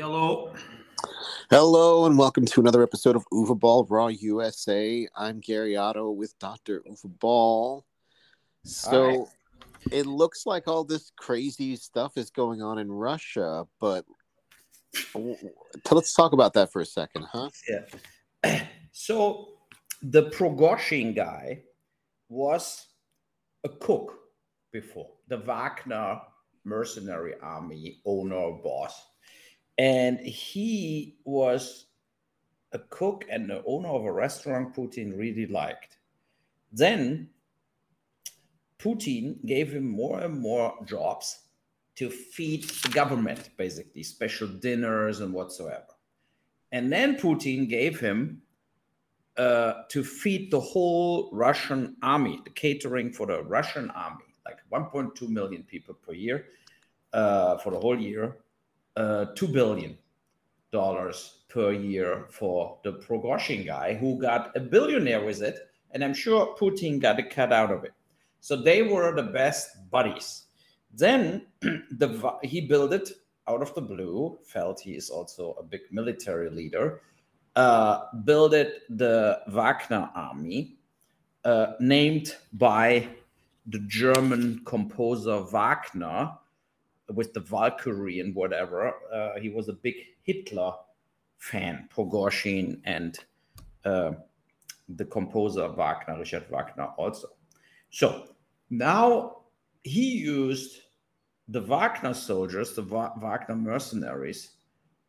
Hello. Hello and welcome to another episode of Uwe Boll Raw USA. I'm Gary Otto with Dr. Uwe Boll. So Hi. it looks like all this crazy stuff is going on in Russia, but let's talk about that for a second, huh? Yeah. So the Prigozhin guy was a cook before the Wagner mercenary army owner boss. And he was a cook and the owner of a restaurant Putin really liked. Then Putin gave him more and more jobs to feed the government, basically, special dinners and whatsoever. And then Putin gave him uh, to feed the whole Russian army, the catering for the Russian army, like 1.2 million people per year uh, for the whole year, uh, $2 billion per year for the Prigozhin guy who got a billionaire with it. And I'm sure Putin got a cut out of it. So they were the best buddies. Then the, he built it out of the blue, felt he is also a big military leader, uh, builded the Wagner army, uh, named by the German composer Wagner with the Valkyrie and whatever. Uh, he was a big Hitler fan, Prigozhin and uh, the composer Wagner, Richard Wagner, also. So now he used the Wagner soldiers, the Va- Wagner mercenaries,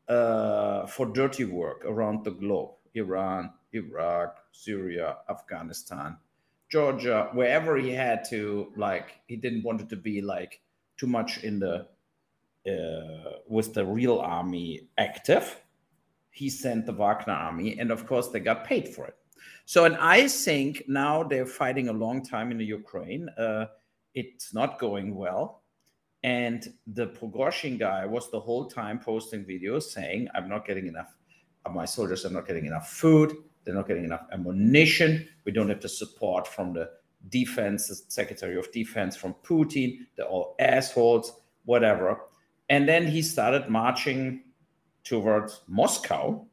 uh, for dirty work around the globe Iran, Iraq, Syria, Afghanistan, Georgia, wherever he had to, like, he didn't want it to be like too much in the uh, with the real army active. He sent the Wagner army, and of course, they got paid for it. So, and I think now they're fighting a long time in the Ukraine. Uh, it's not going well. And the Prigozhin guy was the whole time posting videos saying, I'm not getting enough, my soldiers are not getting enough food, they're not getting enough ammunition, we don't have the support from the defense, Secretary of Defense, from Putin, they're all assholes, whatever. And then he started marching towards Moscow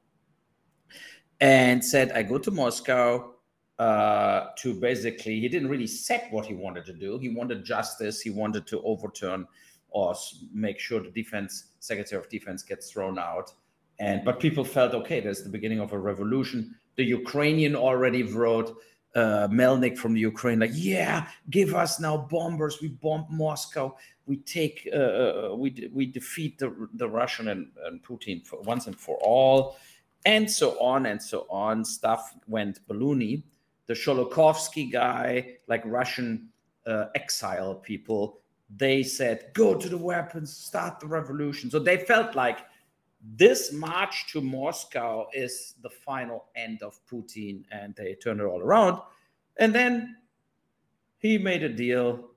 and said, I go to Moscow uh, to basically, he didn't really set what he wanted to do. He wanted justice. He wanted to overturn or make sure the defense, Secretary of Defense gets thrown out. And but people felt okay. There's the beginning of a revolution. The Ukrainian already wrote uh, Melnik from the Ukraine, like, yeah, give us now bombers. We bomb Moscow. We take, uh, uh, we de- we defeat the the Russian and, and Putin for once and for all and so on and so on. Stuff went balloony. The Khodorkovsky guy, like Russian uh, exile people, they said, go to the weapons, start the revolution. So they felt like this march to Moscow is the final end of Putin, and they turned it all around. And then he made a deal,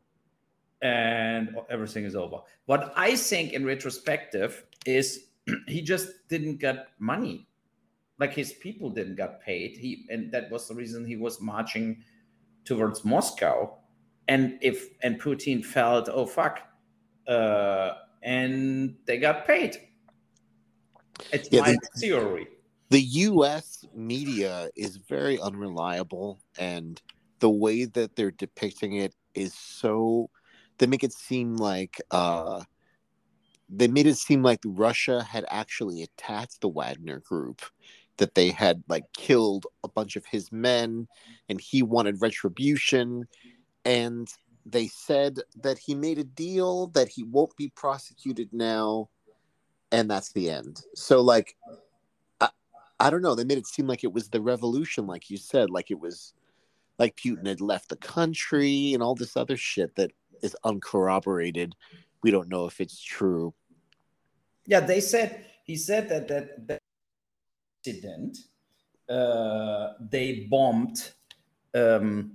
and everything is over. What I think, in retrospective, is he just didn't get money like his people didn't get paid he and that was the reason he was marching towards moscow and if and putin felt oh fuck uh and they got paid it's Yeah, my they- theory The US media is very unreliable and the way that they're depicting it is so they make it seem like uh they made it seem like Russia had actually attacked the Wagner group, that they had like killed a bunch of his men and he wanted retribution. And they said that he made a deal that he won't be prosecuted now. And that's the end. So, like, I, I don't know. They made it seem like it was the revolution, like you said, like it was like Putin had left the country and all this other shit that is uncorroborated. We don't know if it's true. yeah they said he said that that, that incident uh, they bombed um,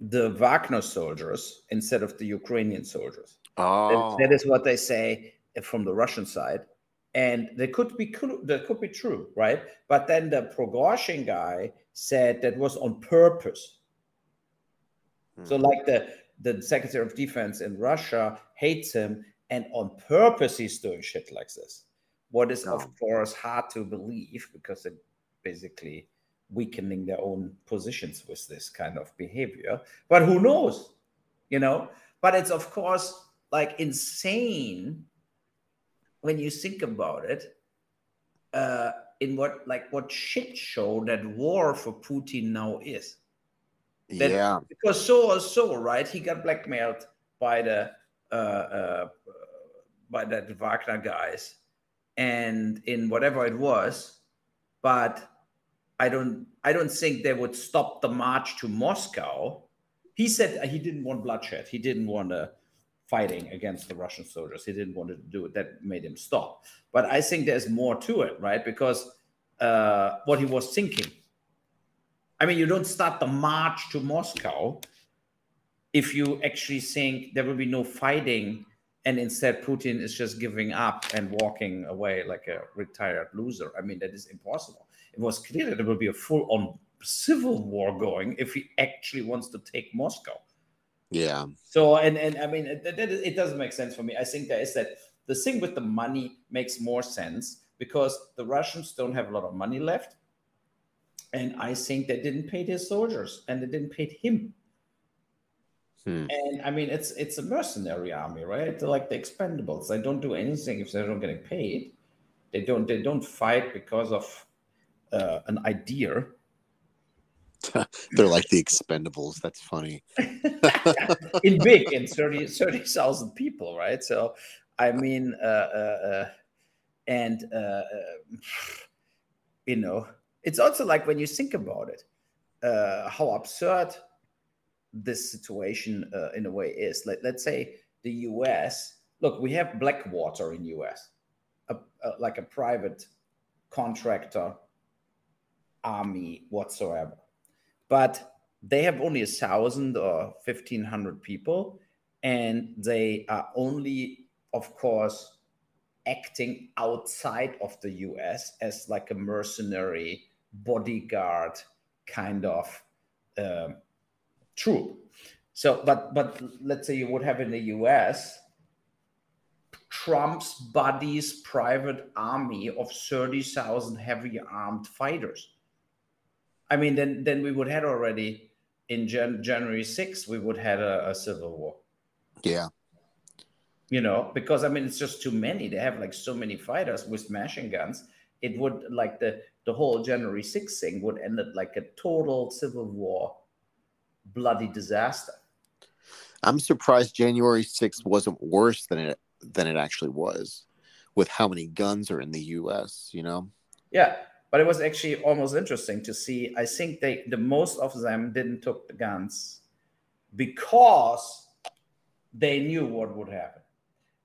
the wagner soldiers instead of the ukrainian soldiers Oh, That- that is what they say from the Russian side, and they could be that could be true, right? But then the Prigozhin guy said that was on purpose. So, Hmm. like the the Secretary of Defense in Russia hates him, and on purpose he's doing shit like this. What is, No. of course, hard to believe because it basically weakening their own positions with this kind of behavior. But who knows? You know, but it's of course like insane when you think about it. Uh, in what like what shit show that war for Putin now is That- yeah, because so or so, right? He got blackmailed by the uh, uh, by the Wagner guys, and in whatever it was, but I don't I don't think they would stop the march to Moscow. He said he didn't want bloodshed. He didn't want uh, fighting against the Russian soldiers. He didn't want to do it. That made him stop. But I think there's more to it, right? Because uh, what he was thinking. I mean, you don't start the march to Moscow if you actually think there will be no fighting and instead Putin is just giving up and walking away like a retired loser. I mean, that is impossible. It was clear that there will be a full on civil war going if he actually wants to take Moscow. Yeah, So, and, and I mean, it, it, it doesn't make sense for me. I think there is that the thing with the money makes more sense because the Russians don't have a lot of money left. And I think they didn't pay their soldiers and they didn't pay him. Hmm. And I mean, it's it's a mercenary army, right? They're like the expendables. They don't do anything if they're not getting paid. They don't they don't fight because of uh, an idea. they're like the Expendables. That's funny. in big in 30 30,000 people, right? So, I mean, uh, uh, uh, and uh, uh, you know, it's also like when you think about it, uh, how absurd this situation uh, in a way is. Let, let's say the U.S. Look, we have Blackwater in U.S. A, a, like a private contractor army whatsoever, but they have only a thousand or fifteen hundred people, and they are only, of course, acting outside of the U.S. as like a mercenary bodyguard kind of um, troop. So, but but let's say you would have in the U.S. Trump's buddy's private army of thirty thousand heavy armed fighters. I mean, then then we would have already in Jan- January 6th, we would have a, a civil war. Yeah, You know, because I mean, it's just too many. They have like so many fighters with machine guns. It would like the the whole January 6th thing would end up like a total civil war, bloody disaster. I'm surprised January 6th wasn't worse than it than it actually was, with how many guns are in the U.S. You know. Yeah, but it was actually almost interesting to see. I think they the most of them didn't took the guns because they knew what would happen,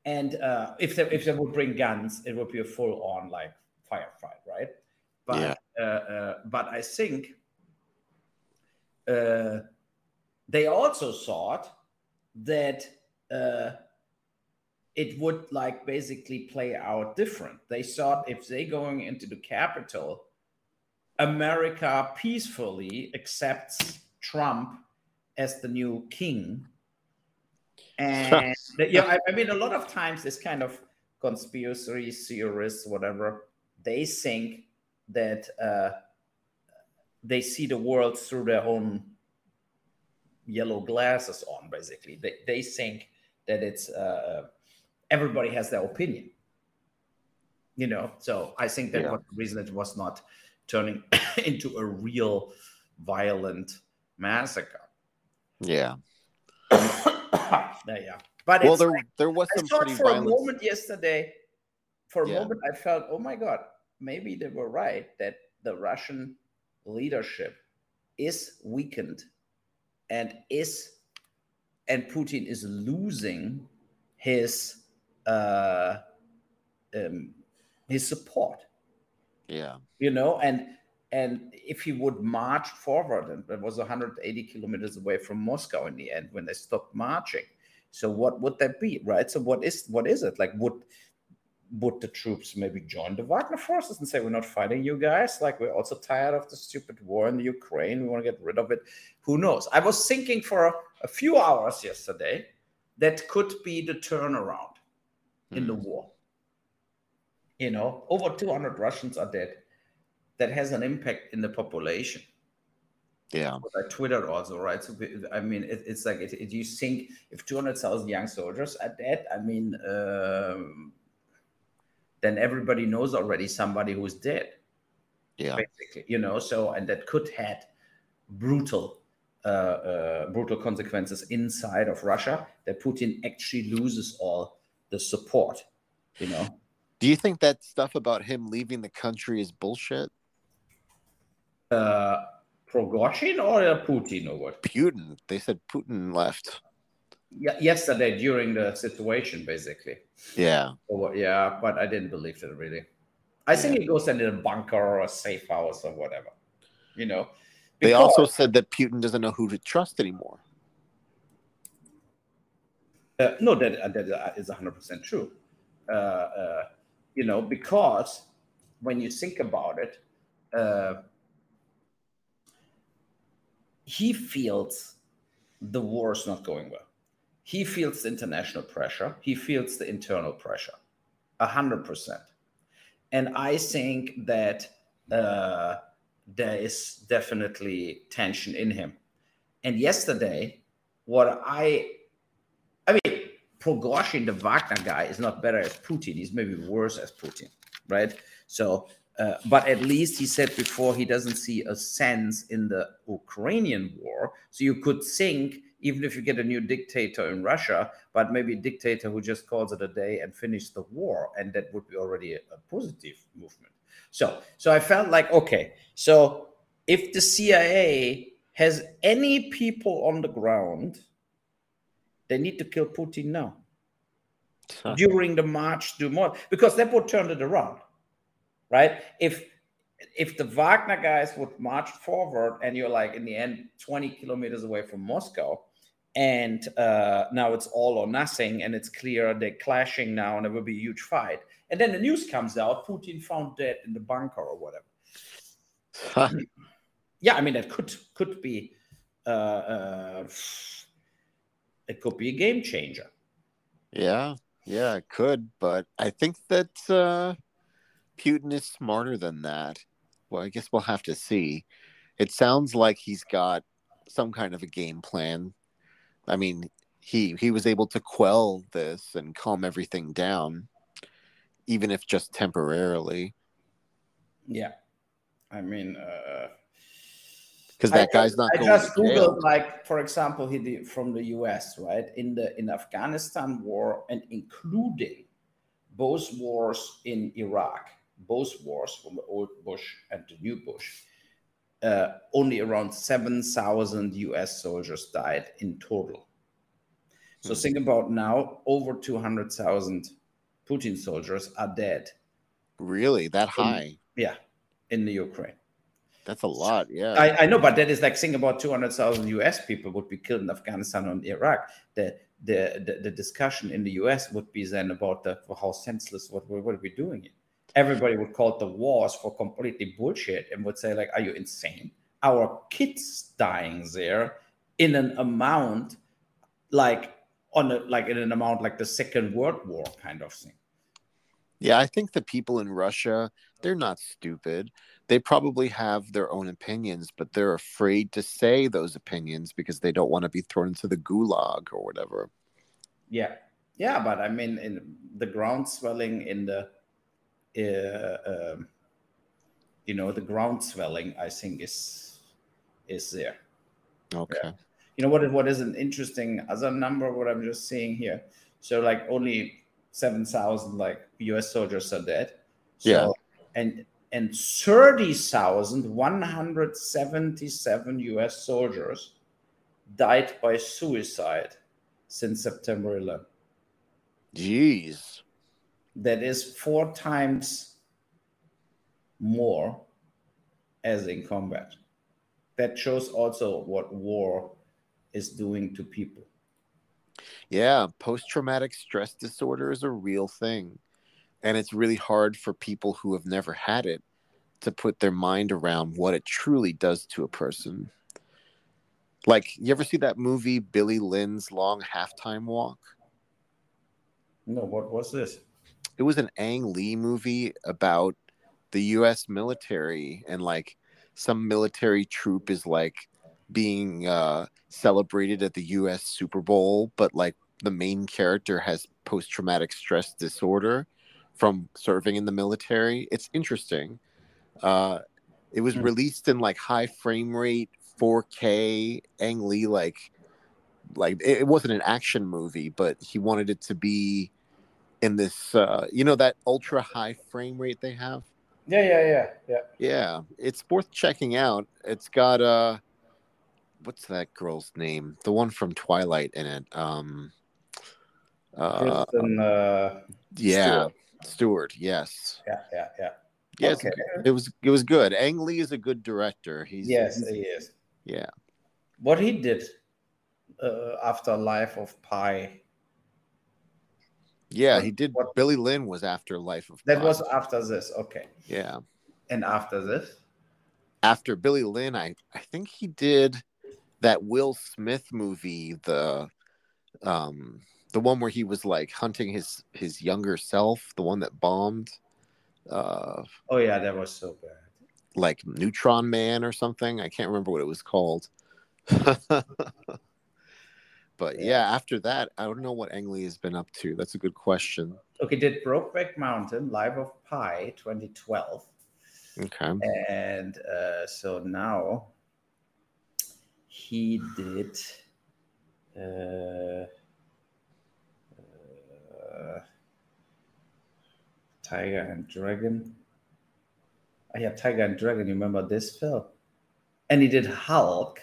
and uh, if they if they would bring guns, it would be a full on like firefight, right? But Yeah. uh, uh, but I think uh, they also thought that uh, it would like basically play out different. They thought if they going into the capital, America peacefully accepts Trump as the new king. And yeah, I, I mean, a lot of times this kind of conspiracy theorists, whatever, they think that uh, they see the world through their own yellow glasses on. Basically, they they think that it's uh, everybody has their opinion. You know, so I think that Yeah. was the reason it was not turning into a real violent massacre. Yeah. yeah, yeah. But Well, it's there like- there was I some thought pretty for a moment yesterday, for a Yeah. moment, I felt, oh my God, maybe they were right that the Russian leadership is weakened and is and Putin is losing his uh, um, his support. Yeah. you know and and if he would march forward and it was 180 kilometers away from moscow in the end when they stopped marching. So what would that be right? So what is what is it? Like would would the troops maybe join the wagner forces and say we're not fighting you guys. Like we're also tired of the stupid war in the ukraine. We want to get rid of it. Who knows? I was thinking for a, a few hours yesterday that could be the turnaround in the Hmm. war You know, over 200 Russians are dead. That has an impact in the population. Yeah. But I Twitter also, right? So I mean, it, it's like it, it, you think if 200,000 young soldiers are dead, I mean, um, then everybody knows already somebody who's dead. Yeah. Basically, you know, so and that could had brutal uh, uh, brutal consequences inside of Russia that Putin actually loses all the support. You know. Do you think that stuff about him leaving the country is bullshit? Uh, Prigozhin or Putin or what? Putin. They said Putin left. Yeah, yesterday during the situation, basically. Yeah. Yeah, but I didn't believe it really. I think he goes into a bunker or a safe house or whatever. You know. Because, they also said that Putin doesn't know who to trust anymore. Uh, no, that uh, that is hundred percent true. Uh, uh, you know, because when you think about it, uh, he feels the war is not going well. He feels the international pressure. He feels the internal pressure, a hundred percent. And I think that uh, there is definitely tension in him. And yesterday, what I, Prigozhin, the Wagner guy, is not better as Putin. He's maybe worse as Putin, right? So, uh, but at least he said before he doesn't see a sense in the Ukrainian war. So you could think, even if you get a new dictator in Russia, but maybe a dictator who just calls it a day and finish the war, and that would be already a, a positive movement. So, so I felt like okay. So if the CIA has any people on the ground, they need to kill Putin now huh. during the march to more because that would turn it around, right? If if the Wagner guys would march forward and you're like in the end 20 kilometers away from Moscow, and uh, now it's all or nothing, and it's clear they're clashing now, and there will be a huge fight. And then the news comes out: Putin found dead in the bunker or whatever. Huh. Yeah, I mean that could could be uh, uh, it could be a game changer. Yeah, yeah, it could, but I think that uh, Putin is smarter than that. Well, I guess we'll have to see. It sounds like he's got some kind of a game plan I mean, he he was able to quell this and calm everything down, even if just temporarily. Yeah, I mean, because that guy's not. I just googled, like, for example, he did from the U.S. right in the in Afghanistan war and including both wars in Iraq, both wars from the old Bush and the new Bush uh, only around 7,000 US soldiers died in total. So mm-hmm. think about now, over 200,000 Putin soldiers are dead. Really? That high? In, yeah, in the Ukraine. That's a lot, yeah. I, I know, but that is like think about 200,000 US people would be killed in Afghanistan and Iraq. The, the, the, the discussion in the US would be then about the, how senseless, what, what are we doing here? everybody would call the wars for completely bullshit and would say like are you insane our kids dying there in an amount like on a like in an amount like the second world war kind of thing yeah i think the people in russia they're not stupid. They probably have their own opinions but they're afraid to say those opinions because they don't want to be thrown into the gulag or whatever. Yeah. Yeah but i mean in the ground swelling in the uh, um, you know the ground swelling i think is is there. Okay. Yeah. you know what what is an interesting other number what i'm just seeing here? So like only 7000 like us soldiers are dead so, yeah and and 30,177 US soldiers died by suicide since September 11. Jeez that is four times more as in combat. That shows also what war is doing to people. Yeah, post traumatic stress disorder is a real thing. And it's really hard for people who have never had it to put their mind around what it truly does to a person. Like, you ever see that movie, Billy Lynn's Long Halftime Walk? No, what was this? it was an Ang Lee movie about the U.S. military and like some military troop is like being uh, celebrated at the U.S. Super Bowl, but like the main character has post traumatic stress disorder from serving in the military. It's interesting. Uh, it was Hmm. released in like high frame rate 4K. Ang Lee like like it, it wasn't an action movie, but he wanted it to be in this uh you know that ultra high frame rate they have. Yeah, yeah, yeah, yeah. Yeah, it's worth checking out. It's got uh what's that girl's name? The one from Twilight in it. Um uh Kristen, uh, yeah, Stewart, yes. yeah, yeah, yeah. Yes, Okay. it was it was good. Ang Lee is a good director. He's Yes, he's- he is. yeah. What he did uh, after Life of Pi, Yeah, he did what- Billy Lynn was after Life of that Pi. was after this. Okay. yeah. And after this? After Billy Lynn, I I think he did that Will Smith movie, the um the one where he was like hunting his his younger self, the one that bombed uh Oh, yeah, that was so bad. like Neutron Man or something. I can't remember what it was called. but yeah, after that, I don't know what Ang Lee has been up to. That's a good question. Okay, did Brokeback Mountain, Life of Pi 2012. Okay. And uh, so now he did. Uh, uh, Tiger and Dragon. Oh, yeah, Tiger and Dragon. You remember this film? And he did Hulk,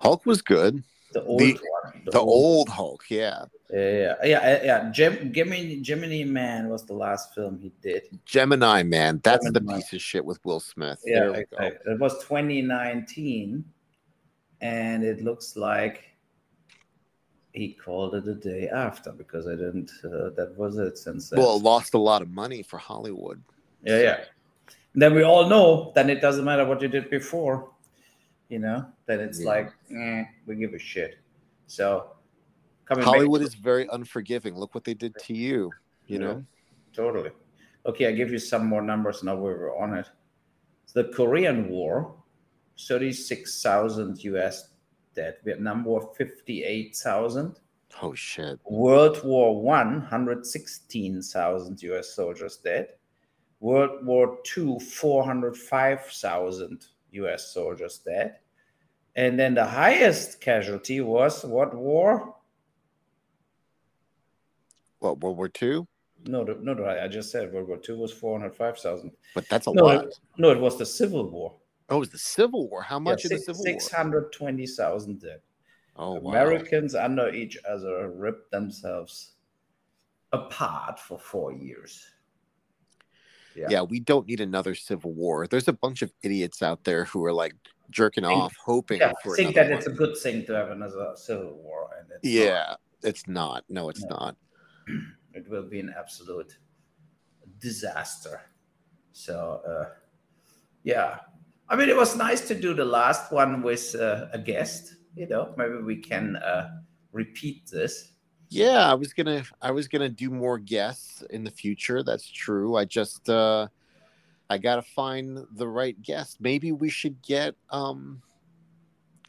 Hulk was good. the old The- one. The old Hulk, yeah. Yeah, yeah, yeah. yeah. Gem, Gemini, Gemini Man was the last film he did. Gemini Man. That's the Gemini. piece of shit with Will Smith. Yeah, there we exactly. go. it was 2019, and it looks like he called it the day after because I didn't. Uh, that was it since then. Well, it lost a lot of money for Hollywood. yeah, yeah. Then we all know. Then it doesn't matter what you did before. You know. Then it's Yeah. like, eh, we give a shit. So coming Hollywood back, is very unforgiving. Look what they did to you. You Yeah. know. Totally. Okay, I give you some more numbers now. We were on it. The Korean War, thirty-six thousand U.S. dead. Vietnam War, fifty-eight thousand. Oh shit. World War One, hundred sixteen thousand U.S. soldiers dead. World War Two, four hundred five thousand U.S. soldiers dead. And then the highest casualty was what war? What World War Two? No, no, no. I just said World War Two was four hundred five thousand. But that's a No, lot. it- no, it was the Civil War. Oh, it was the Civil War. How much the Civil Six War? hundred twenty thousand dead. Oh wow. Americans under each other ripped themselves apart for four years. Yeah. yeah, we don't need another civil war. There's a bunch of idiots out there who are like jerking Think- off, hoping Yeah, for think that it's a good thing to have another civil war, and it's not. Yeah, it's not. No, it's No. not. it will be an absolute disaster. So, uh, yeah, I mean, it was nice to do the last one with uh, a guest. You know, maybe we can uh, repeat this. Yeah, I was gonna I was gonna do more guests in the future. That's true. I just uh I gotta find the right guest. Maybe we should get um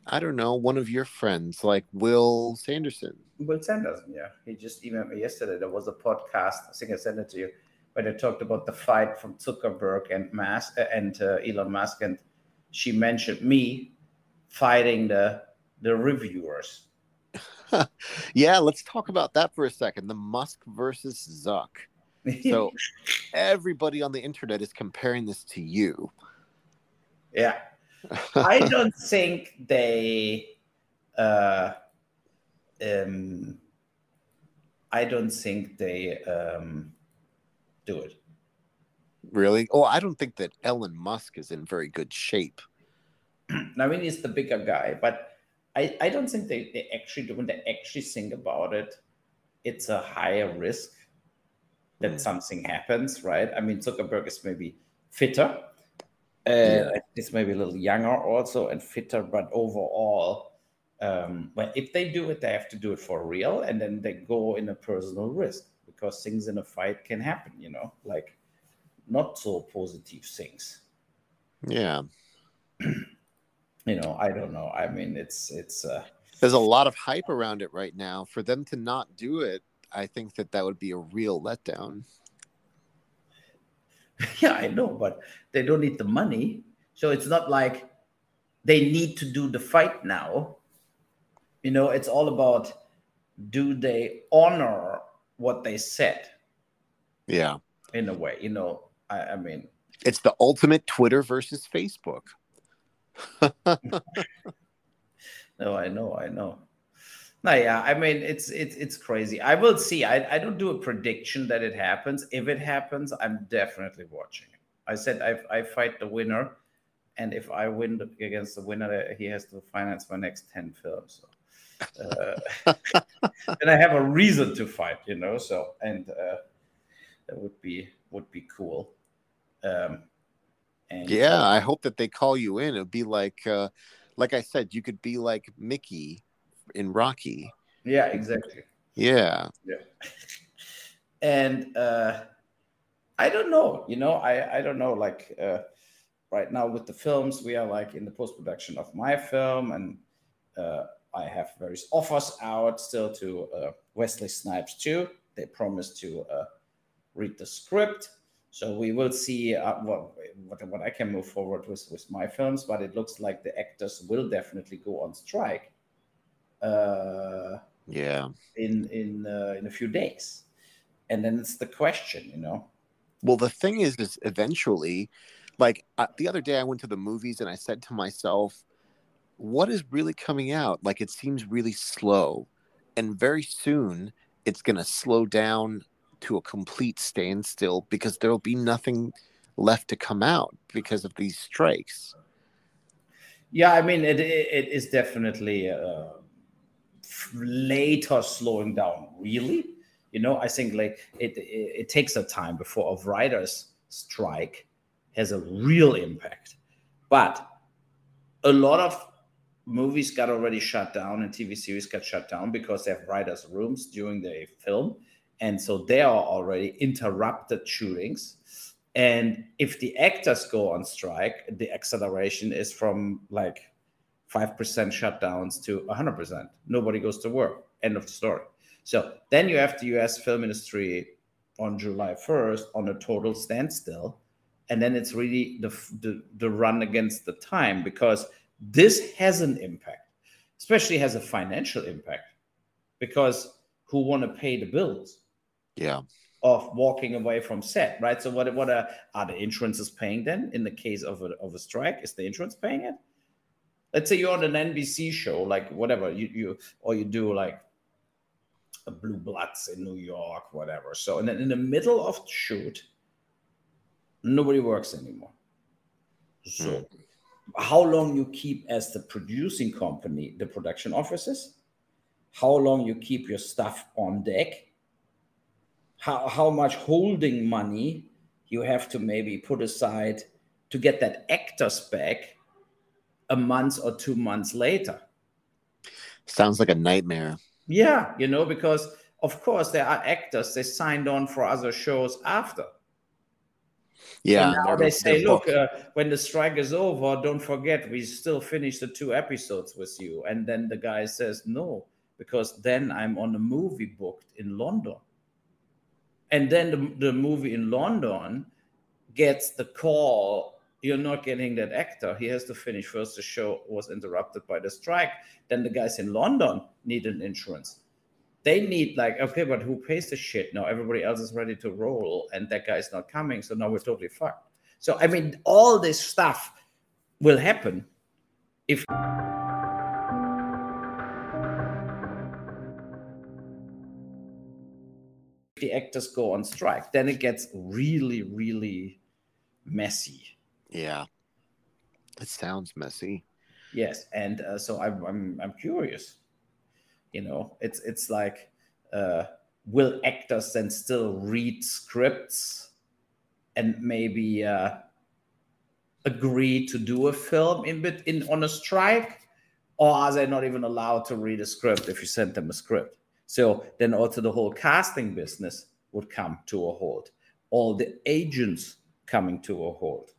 I don't know, one of your friends like Will Sanderson. Will Sanderson, yeah, he just emailed me yesterday. There was a podcast. I think I sent it to you, where they talked about the fight from Zuckerberg and Mas and uh, Elon Musk, and she mentioned me fighting the the reviewers. Yeah, let's talk about that for a second. The Musk versus Zuck. So everybody on the internet is comparing this to you. yeah, I don't think they. Uh, um, I don't think they um, do it. Really? Oh, I don't think that Elon Musk is in very good shape. I mean, he's the bigger guy, but I, I don't think they, they actually do. When they actually think about it, it's a higher risk that Hmm. something happens, right? I mean, Zuckerberg is maybe fitter. Uh, Yeah. He's maybe a little younger also and fitter, but overall, um, well, if they do it, they have to do it for real, and then they go in a personal risk because things in a fight can happen, you know, like not so positive things. Yeah. you know, I don't know. I mean, it's it's uh there's a lot of hype around it right now. For them to not do it, I think that that would be a real letdown. Yeah, I know, but they don't need the money. So it's not like they need to do the fight now. You know, it's all about do they honor what they said? Yeah. In a way, you know, I, I mean, it's the ultimate Twitter versus Facebook. no, I know, I know. No, yeah, I mean it's it's it's crazy. I will see. I, I don't do a prediction that it happens. If it happens, I'm definitely watching it. I said I I fight the winner, and if I win against the winner, he has to finance my next ten films. So, uh, then I have a reason to fight, you know. So and uh, that would be would be cool. Um, and yeah, I hope that they call you in. It'd be like, uh, like I said, you could be like Mickey in Rocky. Yeah, exactly. Yeah. Yeah. and uh, I don't know. You know, I I don't know. Like uh, right now with the films, we are like in the post production of my film, and uh, I have various offers out still to uh, Wesley Snipes too. They promised to uh, read the script so we will see uh, what, what, what I can move forward with with my films, but it looks like the actors will definitely go on strike. Uh, yeah. In in uh, in a few days, and then it's the question, you know. Well, the thing is, is eventually, like uh, the other day, I went to the movies and I said to myself, "What is really coming out? Like it seems really slow, and very soon." It's going to slow down to a complete standstill because there'll be nothing left to come out because of these strikes. Yeah, I mean, it it is definitely uh, later slowing down. Really, you know, I think like it, it it takes a time before a writer's strike has a real impact, but a lot of movies got already shut down and TV series got shut down because they have writers' rooms during the film and so there are already interrupted shootings. And if the actors go on strike the acceleration is from like 5% shutdowns to 100% nobody goes to work. End of the story. So then you have the us film industry on july 1st on a total standstill. And then it's really the, the, the run against the time because this has an impact especially has a financial impact because who want to pay the bills yeah. Of walking away from set right? So what what are, are the insurances paying then in the case of a, of a strike? Is the insurance paying it? Let's say you're on an nbc show like whatever you you or you do like a blue bloods in new york whatever. So and then in the middle of the shoot nobody works anymore. So mm. how long you keep as the producing company the production offices? How long you keep your stuff on deck how, how much holding money you have to maybe put aside to get that actors back a month or two months later. Sounds like a nightmare. Yeah, you know, because of course there are actors they signed on for other shows after. Yeah. And now they say, look, uh, when the strike is over, don't forget we still finish the two episodes with you. And then the guy says, no, because then I'm on a movie booked in London and then the, the movie in london gets the call you're not getting that actor. He has to finish first. The show was interrupted by the strike. Then the guys in london need an insurance. They need like okay but who pays the shit? Now everybody else is ready to roll and that guy is not coming so now we're totally fucked. So i mean all this stuff will happen if the actors go on strike, then it gets really, really messy. Yeah, it sounds messy. Yes, and uh, so I'm, I'm I'm curious. You know, it's it's like, uh, will actors then still read scripts and maybe uh, agree to do a film in bit in on a strike, or are they not even allowed to read a script if you send them a script? So then also the whole casting business would come to a halt. All the agents coming to a halt.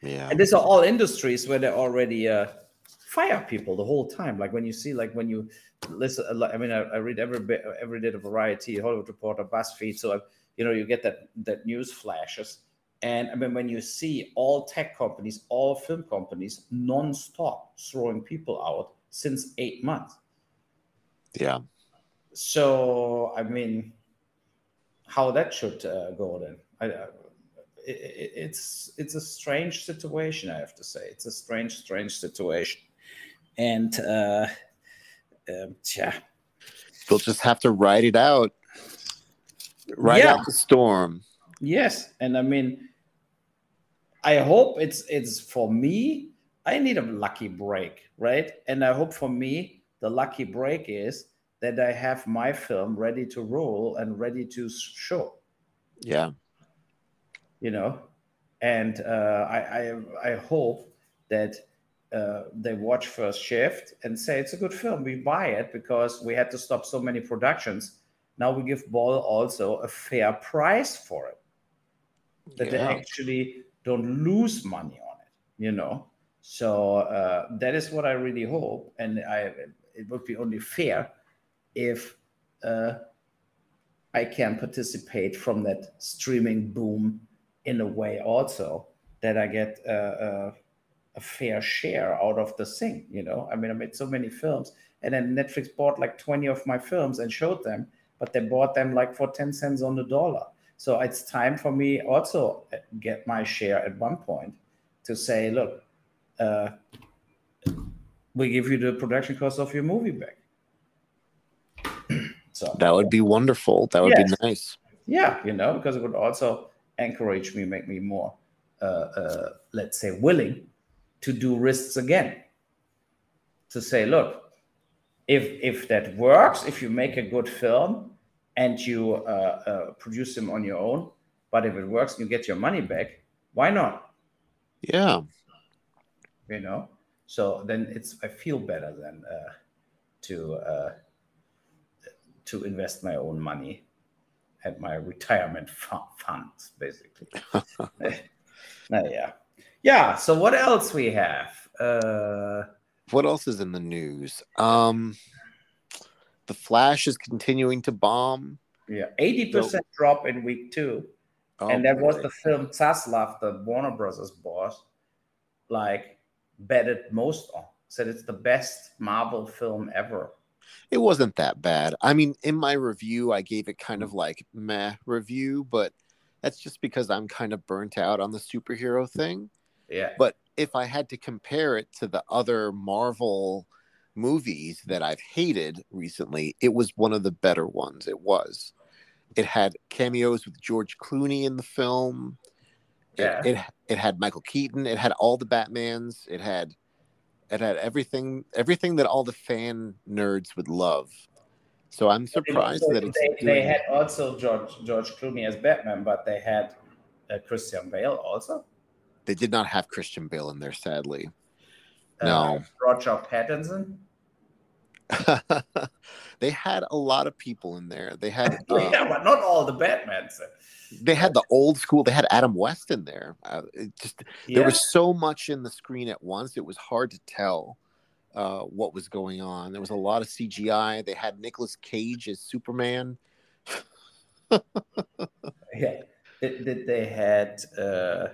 Yeah. And these are all industries where they already uh, fire people the whole time. Like when you see, like when you listen, I mean, I, I read every bit, every day of Variety, Hollywood Reporter, BuzzFeed. So, I, you know, you get that that news flashes. And I mean, when you see all tech companies, all film companies, non-stop throwing people out since eight months. Yeah. So, I mean, how that should uh, go then? I, uh, it, it's it's a strange situation. I have to say, it's a strange, strange situation, and uh, um, yeah, we'll just have to ride it out, ride yeah. out the storm. Yes, and I mean, I hope it's it's for me. I need a lucky break, right? And I hope for me the lucky break is that I have my film ready to roll and ready to show. Yeah you know, and uh, I, I I hope that uh, they watch First Shift and say it's a good film. We buy it because we had to stop so many productions. Now we give Boll also a fair price for it, that yeah. they actually don't lose money on it. You know, so uh, that is what I really hope, and I it would be only fair if. Uh, I can participate from that streaming boom in a way also that I get a, a fair share out of the thing. You know, I mean, I made so many films, and then Netflix bought like 20 of my films and showed them, but they bought them like for 10 cents on the dollar. So it's time for me also get my share at one point to say, look, uh, we give you the production cost of your movie back. So that would be wonderful. That would yes. be nice. Yeah, you know, because it would also encourage me, make me more, uh, uh, let's say, willing to do risks again. To say, look, if if that works, if you make a good film and you uh, uh, produce them on your own, but if it works and you get your money back, why not? Yeah. You know, so then it's I feel better than uh, to uh, to invest my own money at my retirement funds, basically. yeah, yeah. So what else we have? Uh, what else is in the news? Um, the Flash is continuing to bomb. Yeah, eighty percent so, drop in week two, oh, and that was the film Zaslav, the Warner Brothers boss, like betted most on. Said it's the best Marvel film ever it wasn't that bad. I mean, in my review, I gave it kind of like meh review, but that's just because I'm kind of burnt out on the superhero thing. Yeah. But if I had to compare it to the other Marvel movies that I've hated recently, it was one of the better ones. It was. It had cameos with George Clooney in the film. Yeah. It, it, it had Michael Keaton. It had all the Batmans. It had it had everything everything that all the fan nerds would love. So I'm surprised that it's they, they had also George George Clooney as Batman, but they had uh, Christian Bale also. They did not have Christian Bale in there, sadly. Uh, no. Roger Pattinson. they had a lot of people in there. They had uh, yeah, but not all the Batman. They had the old school. They had Adam West in there. Uh, just yeah. there was so much in the screen at once. It was hard to tell uh, what was going on. There was a lot of CGI. They had Nicolas Cage as Superman. yeah, did, they had uh,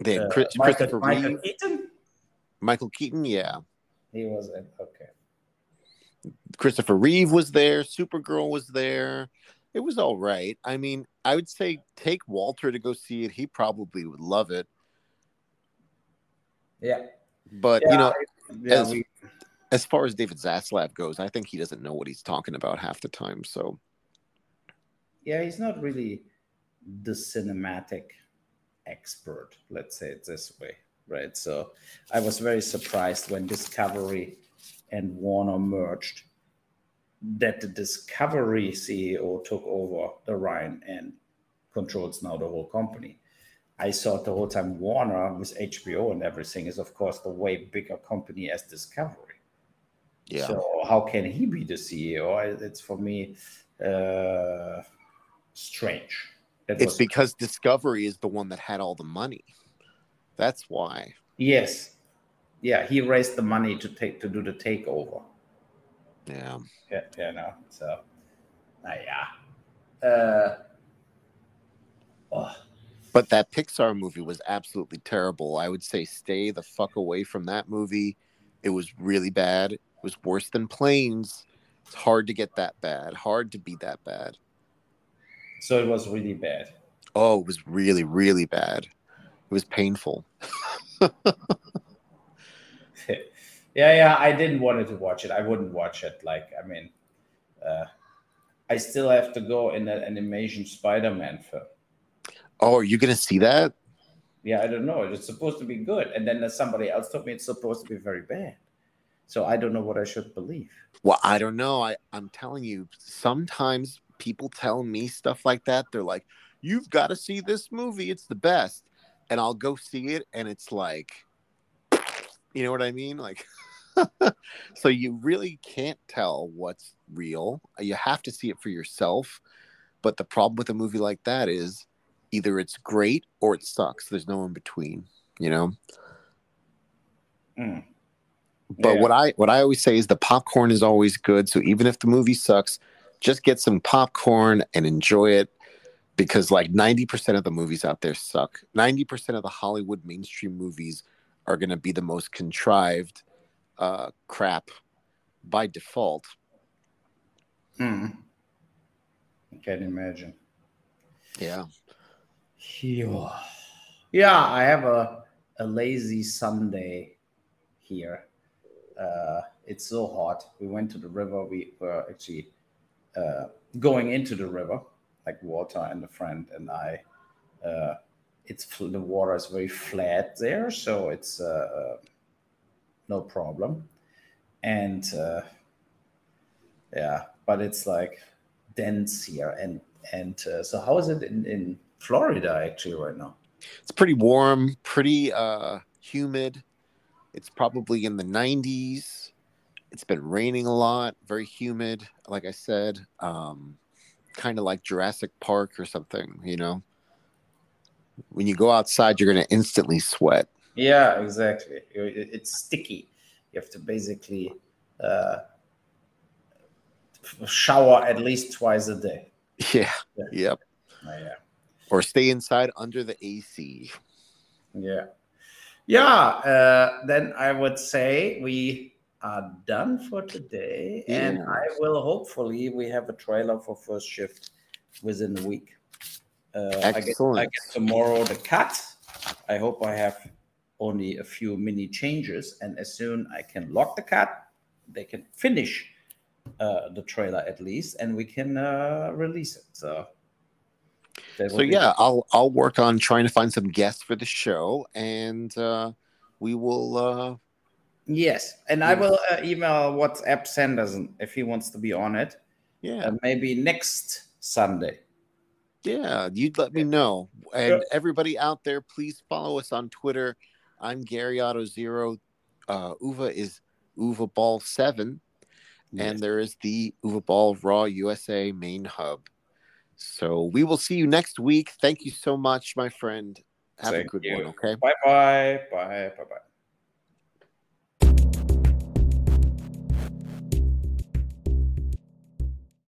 they had uh, Chris, Michael, Christopher Michael Reeve. Keaton. Michael Keaton, yeah, he was in. Okay. Christopher Reeve was there. Supergirl was there. It was all right. I mean, I would say take Walter to go see it. He probably would love it. Yeah. But yeah, you know, yeah, as, we... as far as David Zaslav goes, I think he doesn't know what he's talking about half the time. So yeah, he's not really the cinematic expert, let's say it this way. Right. So I was very surprised when Discovery and Warner merged, that the Discovery CEO took over the Rhine and controls now the whole company. I thought the whole time Warner with HBO and everything is, of course, the way bigger company as Discovery. Yeah. So how can he be the CEO? It's for me uh, strange. It it's because strange. Discovery is the one that had all the money. That's why. Yes. Yeah, he raised the money to take to do the takeover. Yeah. Yeah, yeah, no. So, uh, yeah. Uh, oh. But that Pixar movie was absolutely terrible. I would say stay the fuck away from that movie. It was really bad. It was worse than Planes. It's hard to get that bad. Hard to be that bad. So it was really bad. Oh, it was really, really bad. It was painful. yeah, yeah. I didn't want to watch it. I wouldn't watch it. Like, I mean, uh, I still have to go in an animation Spider-Man film. Oh, are you gonna see that? Yeah, I don't know. It's supposed to be good, and then somebody else told me it's supposed to be very bad. So I don't know what I should believe. Well, I don't know. I I'm telling you, sometimes people tell me stuff like that. They're like, "You've got to see this movie. It's the best." And I'll go see it, and it's like, you know what I mean? Like, so you really can't tell what's real. You have to see it for yourself. But the problem with a movie like that is either it's great or it sucks. There's no in between, you know. Mm. But yeah. what I what I always say is the popcorn is always good. So even if the movie sucks, just get some popcorn and enjoy it because like 90% of the movies out there suck. 90% of the Hollywood mainstream movies are going to be the most contrived uh, crap by default. Hmm. I can't imagine. Yeah. Yeah, I have a, a lazy Sunday here. Uh, it's so hot. We went to the river. We were actually uh, going into the river, like Walter and a friend and I. Uh, it's the water is very flat there, so it's uh, uh, no problem. And uh, yeah, but it's like dense here, and and so how is it in in Florida actually right now? It's pretty warm, pretty uh, humid. It's probably in the 90s. It's been raining a lot, very humid, like I said. Um, kind of like Jurassic Park or something, you know? When you go outside, you're going to instantly sweat. Yeah, exactly. It's sticky. You have to basically uh, shower at least twice a day. Yeah. yeah. Yep. Oh, yeah or stay inside under the AC. Yeah. Yeah. Uh, then I would say we are done for today. Yeah. And I will hopefully we have a trailer for first shift within the week. Uh, Excellent. I get, I get tomorrow the cut. I hope I have only a few mini changes. And as soon I can lock the cut, they can finish uh, the trailer at least, and we can uh, release it. So so yeah, I'll I'll work on trying to find some guests for the show, and uh, we will. Uh, yes, and I will uh, email WhatsApp Sanderson if he wants to be on it. Yeah, maybe next Sunday. Yeah, you'd let me know. And everybody out there, please follow us on Twitter. I'm Gary Otto Zero. Uh, Uwe is Uwe Boll Seven, yes. and there is the Uwe Boll Raw USA main hub. So we will see you next week. Thank you so much, my friend. Have Thank a good you. one. Okay. Bye bye. Bye bye bye.